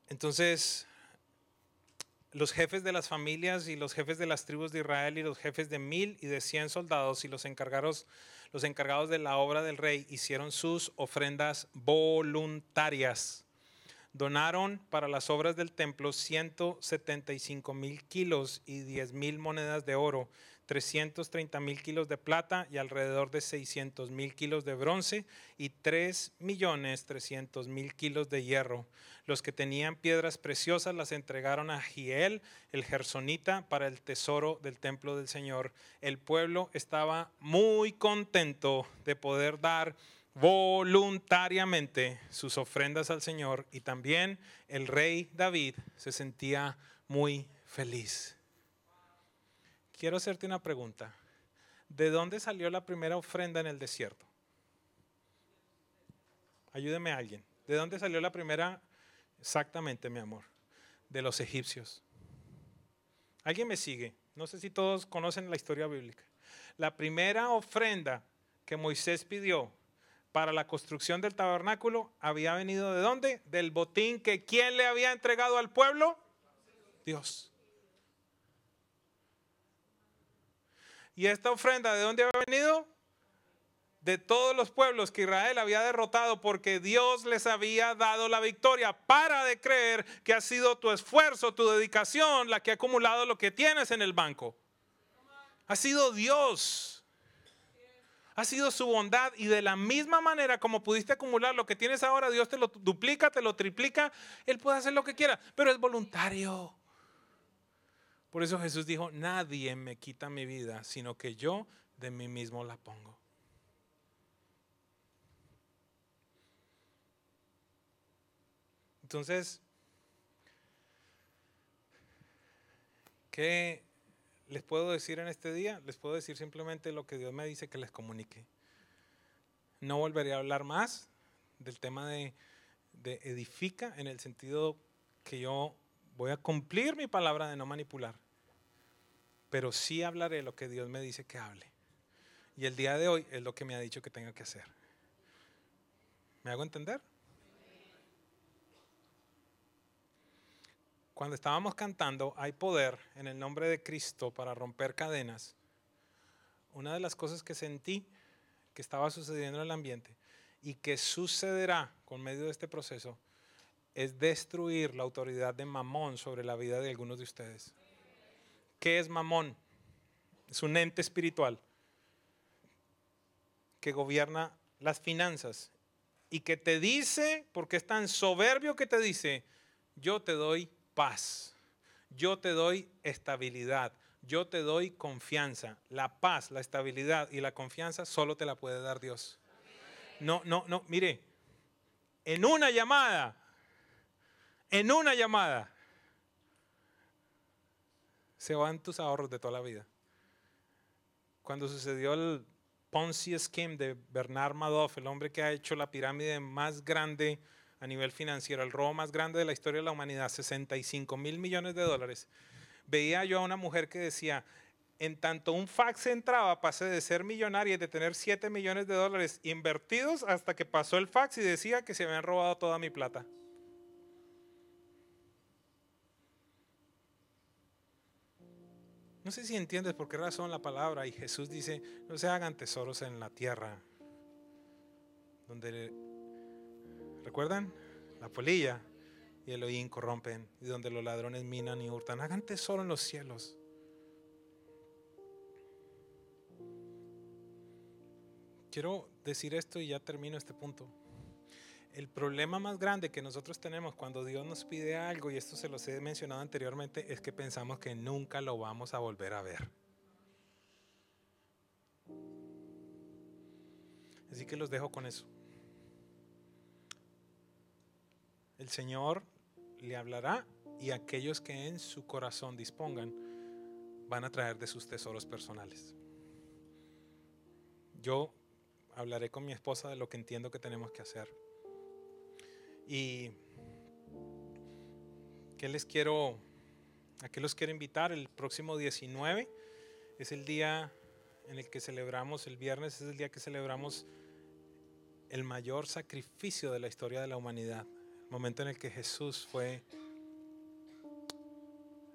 Entonces, los jefes de las familias y los jefes de las tribus de Israel y los jefes de mil y de cien soldados y los encargados, los encargados de la obra del rey hicieron sus ofrendas voluntarias. Donaron para las obras del templo 175 mil kilos y 10 mil monedas de oro 330 mil kilos de plata y alrededor de 600 mil kilos de bronce y 3 millones 300 mil kilos de hierro. Los que tenían piedras preciosas las entregaron a Giel, el gersonita, para el tesoro del templo del Señor. El pueblo estaba muy contento de poder dar voluntariamente sus ofrendas al Señor y también el rey David se sentía muy feliz. Quiero hacerte una pregunta. ¿De dónde salió la primera ofrenda en el desierto? Ayúdeme a alguien. ¿De dónde salió la primera? Exactamente, mi amor. De los egipcios. ¿Alguien me sigue? No sé si todos conocen la historia bíblica. La primera ofrenda que Moisés pidió para la construcción del tabernáculo había venido de dónde? Del botín que quién le había entregado al pueblo? Dios. ¿Y esta ofrenda de dónde había venido? De todos los pueblos que Israel había derrotado porque Dios les había dado la victoria. Para de creer que ha sido tu esfuerzo, tu dedicación la que ha acumulado lo que tienes en el banco. Ha sido Dios. Ha sido su bondad y de la misma manera como pudiste acumular lo que tienes ahora, Dios te lo duplica, te lo triplica, Él puede hacer lo que quiera, pero es voluntario. Por eso Jesús dijo, nadie me quita mi vida, sino que yo de mí mismo la pongo. Entonces, ¿qué les puedo decir en este día? Les puedo decir simplemente lo que Dios me dice que les comunique. No volveré a hablar más del tema de, de edifica en el sentido que yo voy a cumplir mi palabra de no manipular, pero sí hablaré lo que Dios me dice que hable. Y el día de hoy es lo que me ha dicho que tenga que hacer. ¿Me hago entender? Cuando estábamos cantando, hay poder en el nombre de Cristo para romper cadenas. Una de las cosas que sentí que estaba sucediendo en el ambiente y que sucederá con medio de este proceso es destruir la autoridad de Mamón sobre la vida de algunos de ustedes. ¿Qué es Mamón? Es un ente espiritual que gobierna las finanzas y que te dice, porque es tan soberbio que te dice, yo te doy paz. Yo te doy estabilidad. Yo te doy confianza. La paz, la estabilidad y la confianza solo te la puede dar Dios. No, no, no, mire, en una llamada, en una llamada, se van tus ahorros de toda la vida. Cuando sucedió el Ponzi Scheme de Bernard Madoff, el hombre que ha hecho la pirámide más grande a nivel financiero, el robo más grande de la historia de la humanidad, 65 mil millones de dólares, veía yo a una mujer que decía, en tanto un fax entraba, pasé de ser millonaria y de tener 7 millones de dólares invertidos hasta que pasó el fax y decía que se habían robado toda mi plata. No sé si entiendes por qué razón la palabra y Jesús dice, no se hagan tesoros en la tierra, donde ¿Recuerdan? La polilla y el oín corrompen, y donde los ladrones minan y hurtan. Hagan tesoro en los cielos. Quiero decir esto y ya termino este punto. El problema más grande que nosotros tenemos cuando Dios nos pide algo, y esto se los he mencionado anteriormente, es que pensamos que nunca lo vamos a volver a ver. Así que los dejo con eso. el Señor le hablará y aquellos que en su corazón dispongan van a traer de sus tesoros personales. Yo hablaré con mi esposa de lo que entiendo que tenemos que hacer. Y ¿qué les quiero, a qué los quiero invitar? El próximo 19 es el día en el que celebramos, el viernes es el día que celebramos el mayor sacrificio de la historia de la humanidad momento en el que Jesús fue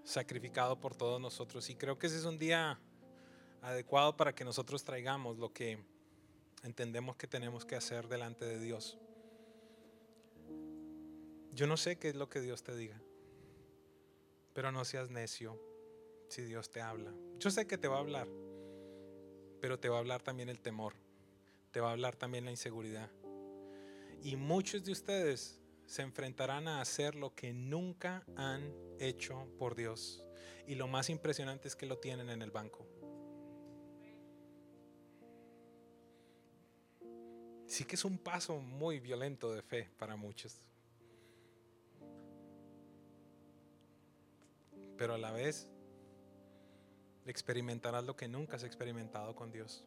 sacrificado por todos nosotros. Y creo que ese es un día adecuado para que nosotros traigamos lo que entendemos que tenemos que hacer delante de Dios. Yo no sé qué es lo que Dios te diga, pero no seas necio si Dios te habla. Yo sé que te va a hablar, pero te va a hablar también el temor, te va a hablar también la inseguridad. Y muchos de ustedes se enfrentarán a hacer lo que nunca han hecho por Dios. Y lo más impresionante es que lo tienen en el banco. Sí que es un paso muy violento de fe para muchos. Pero a la vez experimentarás lo que nunca has experimentado con Dios.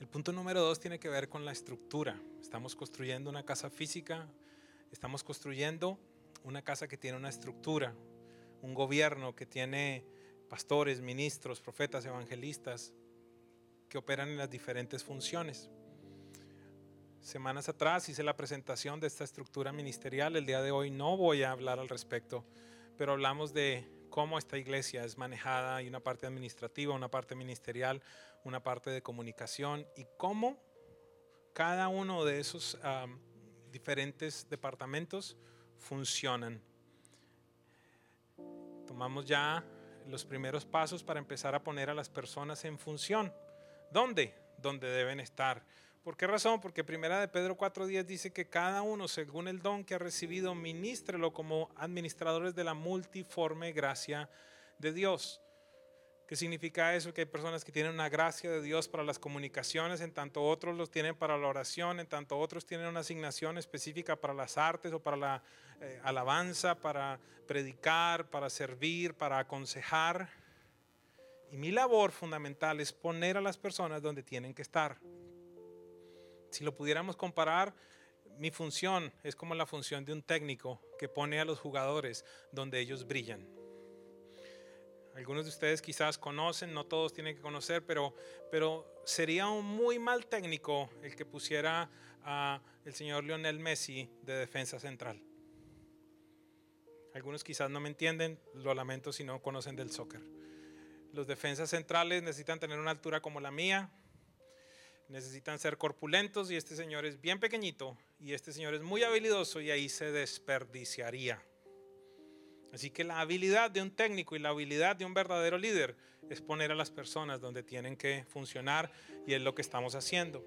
El punto número dos tiene que ver con la estructura. Estamos construyendo una casa física, estamos construyendo una casa que tiene una estructura, un gobierno que tiene pastores, ministros, profetas, evangelistas, que operan en las diferentes funciones. Semanas atrás hice la presentación de esta estructura ministerial, el día de hoy no voy a hablar al respecto, pero hablamos de cómo esta iglesia es manejada, hay una parte administrativa, una parte ministerial, una parte de comunicación y cómo cada uno de esos diferentes departamentos funcionan. Tomamos ya los primeros pasos para empezar a poner a las personas en función. ¿Dónde? Donde deben estar. ¿Por qué razón? Porque primera de Pedro 4.10 dice que cada uno, según el don que ha recibido, ministrelo como administradores de la multiforme gracia de Dios. ¿Qué significa eso? Que hay personas que tienen una gracia de Dios para las comunicaciones, en tanto otros los tienen para la oración, en tanto otros tienen una asignación específica para las artes o para la eh, alabanza, para predicar, para servir, para aconsejar. Y mi labor fundamental es poner a las personas donde tienen que estar. Si lo pudiéramos comparar, mi función es como la función de un técnico que pone a los jugadores donde ellos brillan. Algunos de ustedes quizás conocen, no todos tienen que conocer, pero, pero sería un muy mal técnico el que pusiera a el señor Lionel Messi de defensa central. Algunos quizás no me entienden, lo lamento si no conocen del soccer. Los defensas centrales necesitan tener una altura como la mía, necesitan ser corpulentos y este señor es bien pequeñito y este señor es muy habilidoso y ahí se desperdiciaría. Así que la habilidad de un técnico y la habilidad de un verdadero líder es poner a las personas donde tienen que funcionar y es lo que estamos haciendo.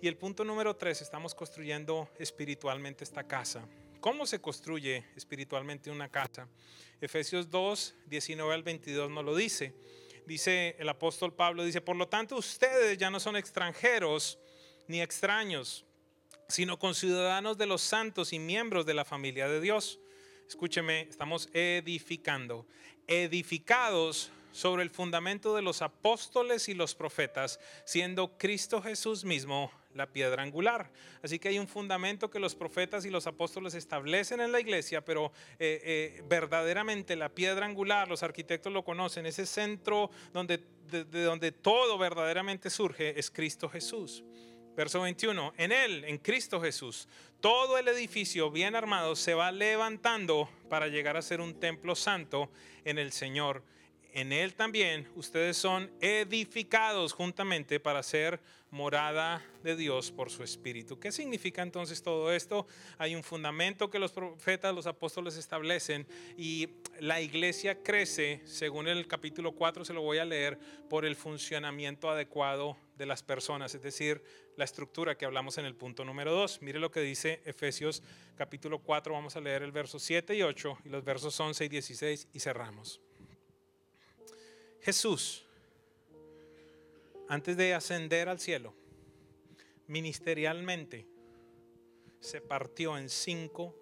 Y el punto número tres, estamos construyendo espiritualmente esta casa. ¿Cómo se construye espiritualmente una casa? Efesios 2, 19 al 22 nos lo dice. Dice el apóstol Pablo, dice, por lo tanto ustedes ya no son extranjeros ni extraños, sino conciudadanos de los santos y miembros de la familia de Dios. Escúcheme, estamos edificando, edificados sobre el fundamento de los apóstoles y los profetas, siendo Cristo Jesús mismo la piedra angular. Así que hay un fundamento que los profetas y los apóstoles establecen en la iglesia, pero eh, eh, verdaderamente la piedra angular, los arquitectos lo conocen, ese centro donde, de donde todo verdaderamente surge es Cristo Jesús. Verso 21, en Él, en Cristo Jesús, todo el edificio bien armado se va levantando para llegar a ser un templo santo en el Señor. En Él también ustedes son edificados juntamente para ser morada de Dios por su Espíritu. ¿Qué significa entonces todo esto? Hay un fundamento que los profetas, los apóstoles establecen y la iglesia crece, según el capítulo 4 se lo voy a leer, por el funcionamiento adecuado de las personas, es decir, la estructura que hablamos en el punto número 2. Mire lo que dice Efesios capítulo 4, vamos a leer el verso 7 y 8 y los versos 11 y 16 y cerramos. Jesús antes de ascender al cielo, ministerialmente se partió en cinco,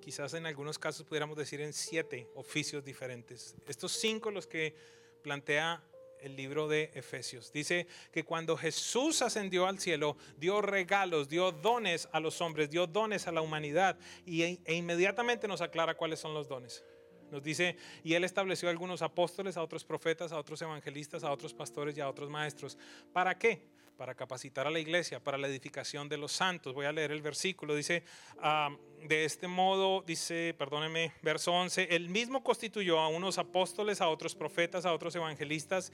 quizás en algunos casos pudiéramos decir en siete oficios diferentes. Estos cinco los que plantea el libro de Efesios. Dice que cuando Jesús ascendió al cielo, dio regalos, dio dones a los hombres, dio dones a la humanidad e inmediatamente nos aclara cuáles son los dones. Nos dice, y él estableció a algunos apóstoles, a otros profetas, a otros evangelistas, a otros pastores y a otros maestros. ¿Para qué? Para capacitar a la iglesia, para la edificación de los santos. Voy a leer el versículo. Dice, ah, de este modo, dice, perdóneme, verso 11, él mismo constituyó a unos apóstoles, a otros profetas, a otros evangelistas,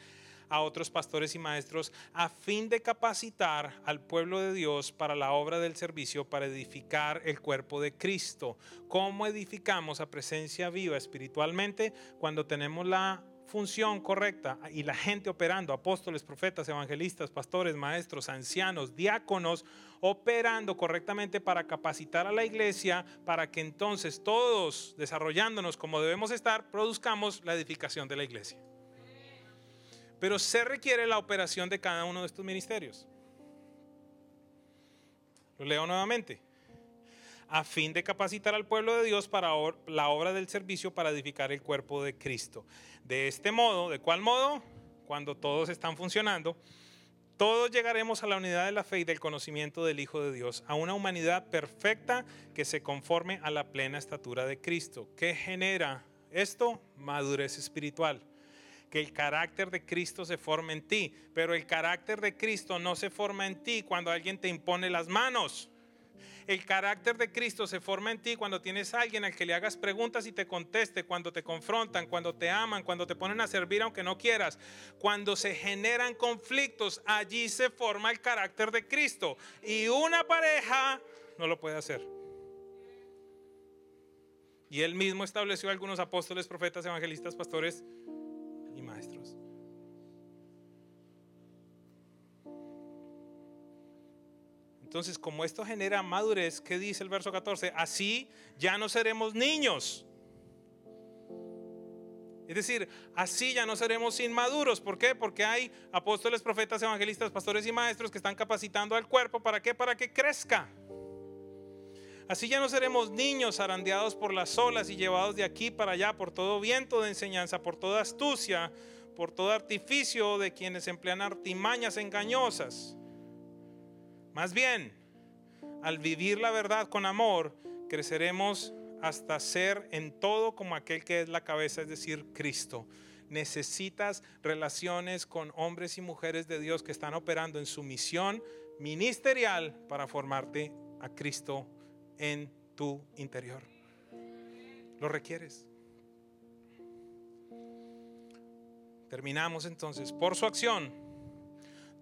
a otros pastores y maestros a fin de capacitar al pueblo de Dios para la obra del servicio, para edificar el cuerpo de Cristo. ¿Cómo edificamos a presencia viva espiritualmente cuando tenemos la función correcta y la gente operando, apóstoles, profetas, evangelistas, pastores, maestros, ancianos, diáconos, operando correctamente para capacitar a la iglesia, para que entonces todos, desarrollándonos como debemos estar, produzcamos la edificación de la iglesia. Pero se requiere la operación de cada uno de estos ministerios. Lo leo nuevamente. A fin de capacitar al pueblo de Dios para la obra del servicio para edificar el cuerpo de Cristo. De este modo, ¿de cuál modo? Cuando todos están funcionando, todos llegaremos a la unidad de la fe y del conocimiento del Hijo de Dios, a una humanidad perfecta que se conforme a la plena estatura de Cristo. ¿Qué genera esto? Madurez espiritual que el carácter de Cristo se forme en ti. Pero el carácter de Cristo no se forma en ti cuando alguien te impone las manos. El carácter de Cristo se forma en ti cuando tienes a alguien al que le hagas preguntas y te conteste, cuando te confrontan, cuando te aman, cuando te ponen a servir aunque no quieras. Cuando se generan conflictos, allí se forma el carácter de Cristo. Y una pareja no lo puede hacer. Y él mismo estableció algunos apóstoles, profetas, evangelistas, pastores Entonces, como esto genera madurez, ¿qué dice el verso 14? Así ya no seremos niños. Es decir, así ya no seremos inmaduros. ¿Por qué? Porque hay apóstoles, profetas, evangelistas, pastores y maestros que están capacitando al cuerpo. ¿Para qué? Para que crezca. Así ya no seremos niños arandeados por las olas y llevados de aquí para allá por todo viento de enseñanza, por toda astucia, por todo artificio de quienes emplean artimañas engañosas. Más bien, al vivir la verdad con amor, creceremos hasta ser en todo como aquel que es la cabeza, es decir, Cristo. Necesitas relaciones con hombres y mujeres de Dios que están operando en su misión ministerial para formarte a Cristo en tu interior. Lo requieres. Terminamos entonces. Por su acción,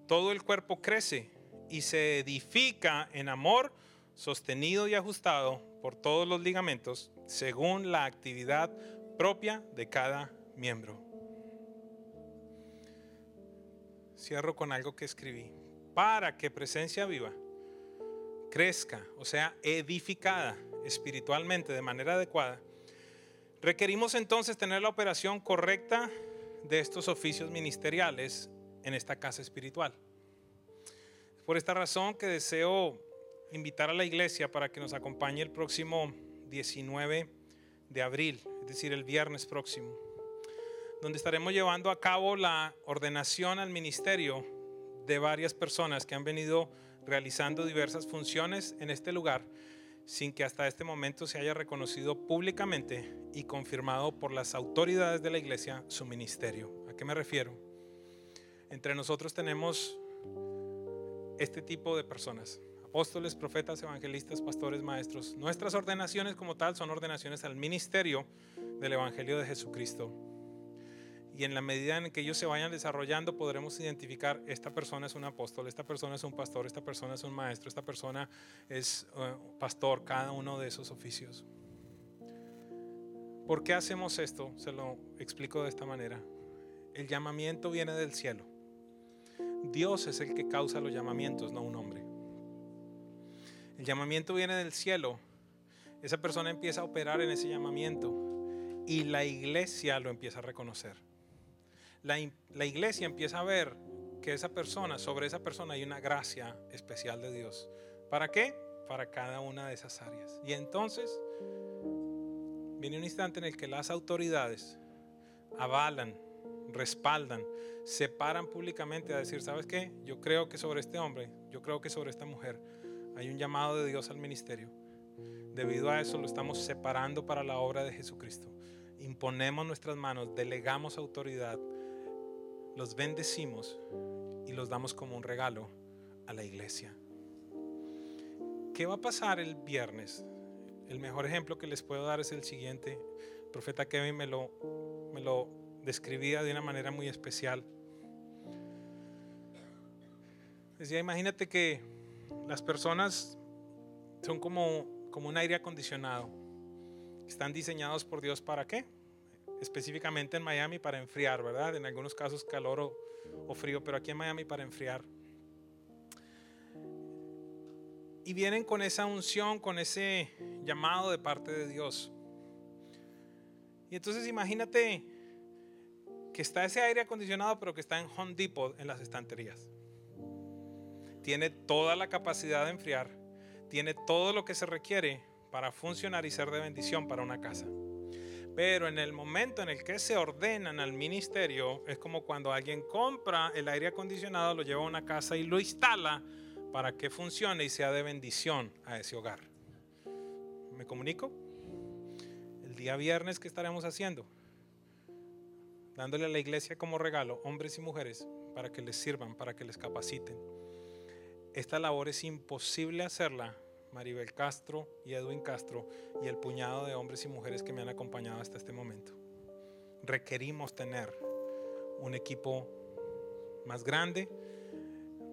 todo el cuerpo crece y se edifica en amor, sostenido y ajustado por todos los ligamentos, según la actividad propia de cada miembro. Cierro con algo que escribí. Para que presencia viva crezca, o sea, edificada espiritualmente de manera adecuada, requerimos entonces tener la operación correcta de estos oficios ministeriales en esta casa espiritual. Por esta razón que deseo invitar a la iglesia para que nos acompañe el próximo 19 de abril, es decir, el viernes próximo, donde estaremos llevando a cabo la ordenación al ministerio de varias personas que han venido realizando diversas funciones en este lugar sin que hasta este momento se haya reconocido públicamente y confirmado por las autoridades de la iglesia su ministerio. ¿A qué me refiero? Entre nosotros tenemos este tipo de personas. Apóstoles, profetas, evangelistas, pastores, maestros. Nuestras ordenaciones como tal son ordenaciones al ministerio del Evangelio de Jesucristo. Y en la medida en que ellos se vayan desarrollando, podremos identificar, esta persona es un apóstol, esta persona es un pastor, esta persona es un maestro, esta persona es uh, pastor, cada uno de esos oficios. ¿Por qué hacemos esto? Se lo explico de esta manera. El llamamiento viene del cielo. Dios es el que causa los llamamientos, no un hombre. El llamamiento viene del cielo. Esa persona empieza a operar en ese llamamiento y la iglesia lo empieza a reconocer. La, iglesia empieza a ver que esa persona, sobre esa persona hay una gracia especial de Dios. ¿Para qué? Para cada una de esas áreas. Y entonces viene un instante en el que las autoridades avalan respaldan, se paran públicamente a decir, ¿sabes qué? Yo creo que sobre este hombre, yo creo que sobre esta mujer hay un llamado de Dios al ministerio. Debido a eso lo estamos separando para la obra de Jesucristo. Imponemos nuestras manos, delegamos autoridad, los bendecimos y los damos como un regalo a la iglesia. ¿Qué va a pasar el viernes? El mejor ejemplo que les puedo dar es el siguiente. Profeta Kevin me lo, me lo describida de una manera muy especial. Decía, imagínate que las personas son como, como un aire acondicionado. Están diseñados por Dios para qué? Específicamente en Miami para enfriar, ¿verdad? En algunos casos calor o, o frío, pero aquí en Miami para enfriar. Y vienen con esa unción, con ese llamado de parte de Dios. Y entonces imagínate que está ese aire acondicionado, pero que está en Home Depot en las estanterías. Tiene toda la capacidad de enfriar, tiene todo lo que se requiere para funcionar y ser de bendición para una casa. Pero en el momento en el que se ordenan al ministerio, es como cuando alguien compra el aire acondicionado, lo lleva a una casa y lo instala para que funcione y sea de bendición a ese hogar. ¿Me comunico? El día viernes, ¿qué estaremos haciendo? Dándole a la iglesia como regalo hombres y mujeres para que les sirvan, para que les capaciten. Esta labor es imposible hacerla, Maribel Castro y Edwin Castro y el puñado de hombres y mujeres que me han acompañado hasta este momento. Requerimos tener un equipo más grande,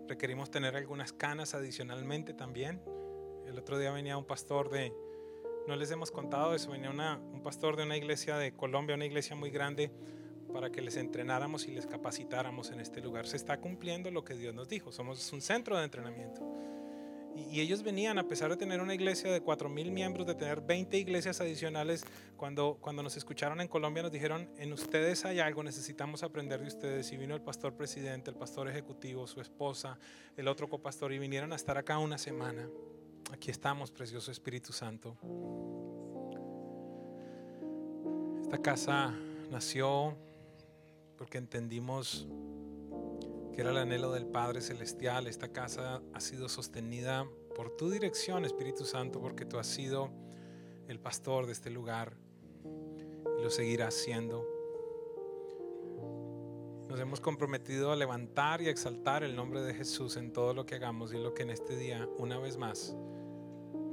requerimos tener algunas canas adicionalmente también. El otro día venía un pastor de, no les hemos contado eso, venía un pastor de una iglesia de Colombia, una iglesia muy grande, para que les entrenáramos y les capacitáramos en este lugar. Se está cumpliendo lo que Dios nos dijo. Somos un centro de entrenamiento. y ellos venían, a pesar de tener una iglesia de 4.000 miembros, de tener 20 iglesias adicionales, cuando, cuando nos escucharon en Colombia nos dijeron, en ustedes hay algo, necesitamos aprender de ustedes. Y vino el pastor presidente, el pastor ejecutivo, su esposa, el otro copastor, y vinieron a estar acá una semana. Aquí estamos, precioso Espíritu Santo. Esta casa nació porque entendimos que era el anhelo del Padre Celestial. Esta casa ha sido sostenida por tu dirección, Espíritu Santo, porque tú has sido el pastor de este lugar y lo seguirás siendo. Nos hemos comprometido a levantar y a exaltar el nombre de Jesús en todo lo que hagamos y lo que en este día, una vez más,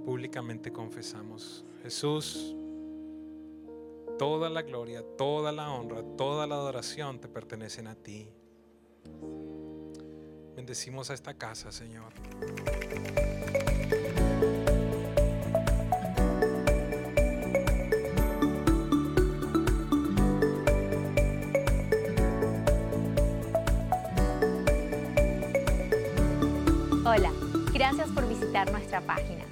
públicamente confesamos. Jesús, toda la gloria, toda la honra, toda la adoración te pertenecen a ti. Bendecimos a esta casa, Señor. Hola, gracias por visitar nuestra página.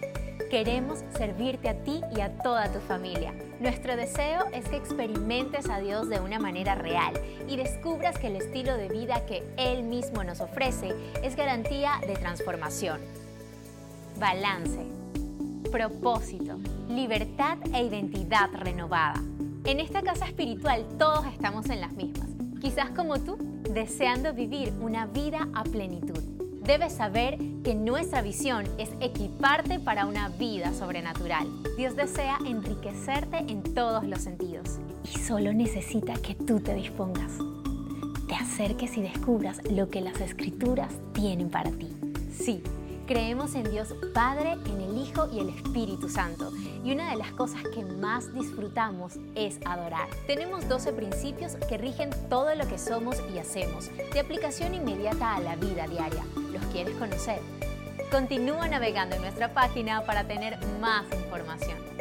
Queremos servirte a ti y a toda tu familia. Nuestro deseo es que experimentes a Dios de una manera real y descubras que el estilo de vida que Él mismo nos ofrece es garantía de transformación. Balance, propósito, libertad e identidad renovada. En esta casa espiritual todos estamos en las mismas. Quizás como tú, deseando vivir una vida a plenitud debes saber que nuestra visión es equiparte para una vida sobrenatural. Dios desea enriquecerte en todos los sentidos y solo necesita que tú te dispongas, te acerques y descubras lo que las escrituras tienen para ti. Sí, Creemos en Dios Padre, en el Hijo y el Espíritu Santo. Y una de las cosas que más disfrutamos es adorar. Tenemos 12 principios que rigen todo lo que somos y hacemos, de aplicación inmediata a la vida diaria. ¿Los quieres conocer? Continúa navegando en nuestra página para tener más información.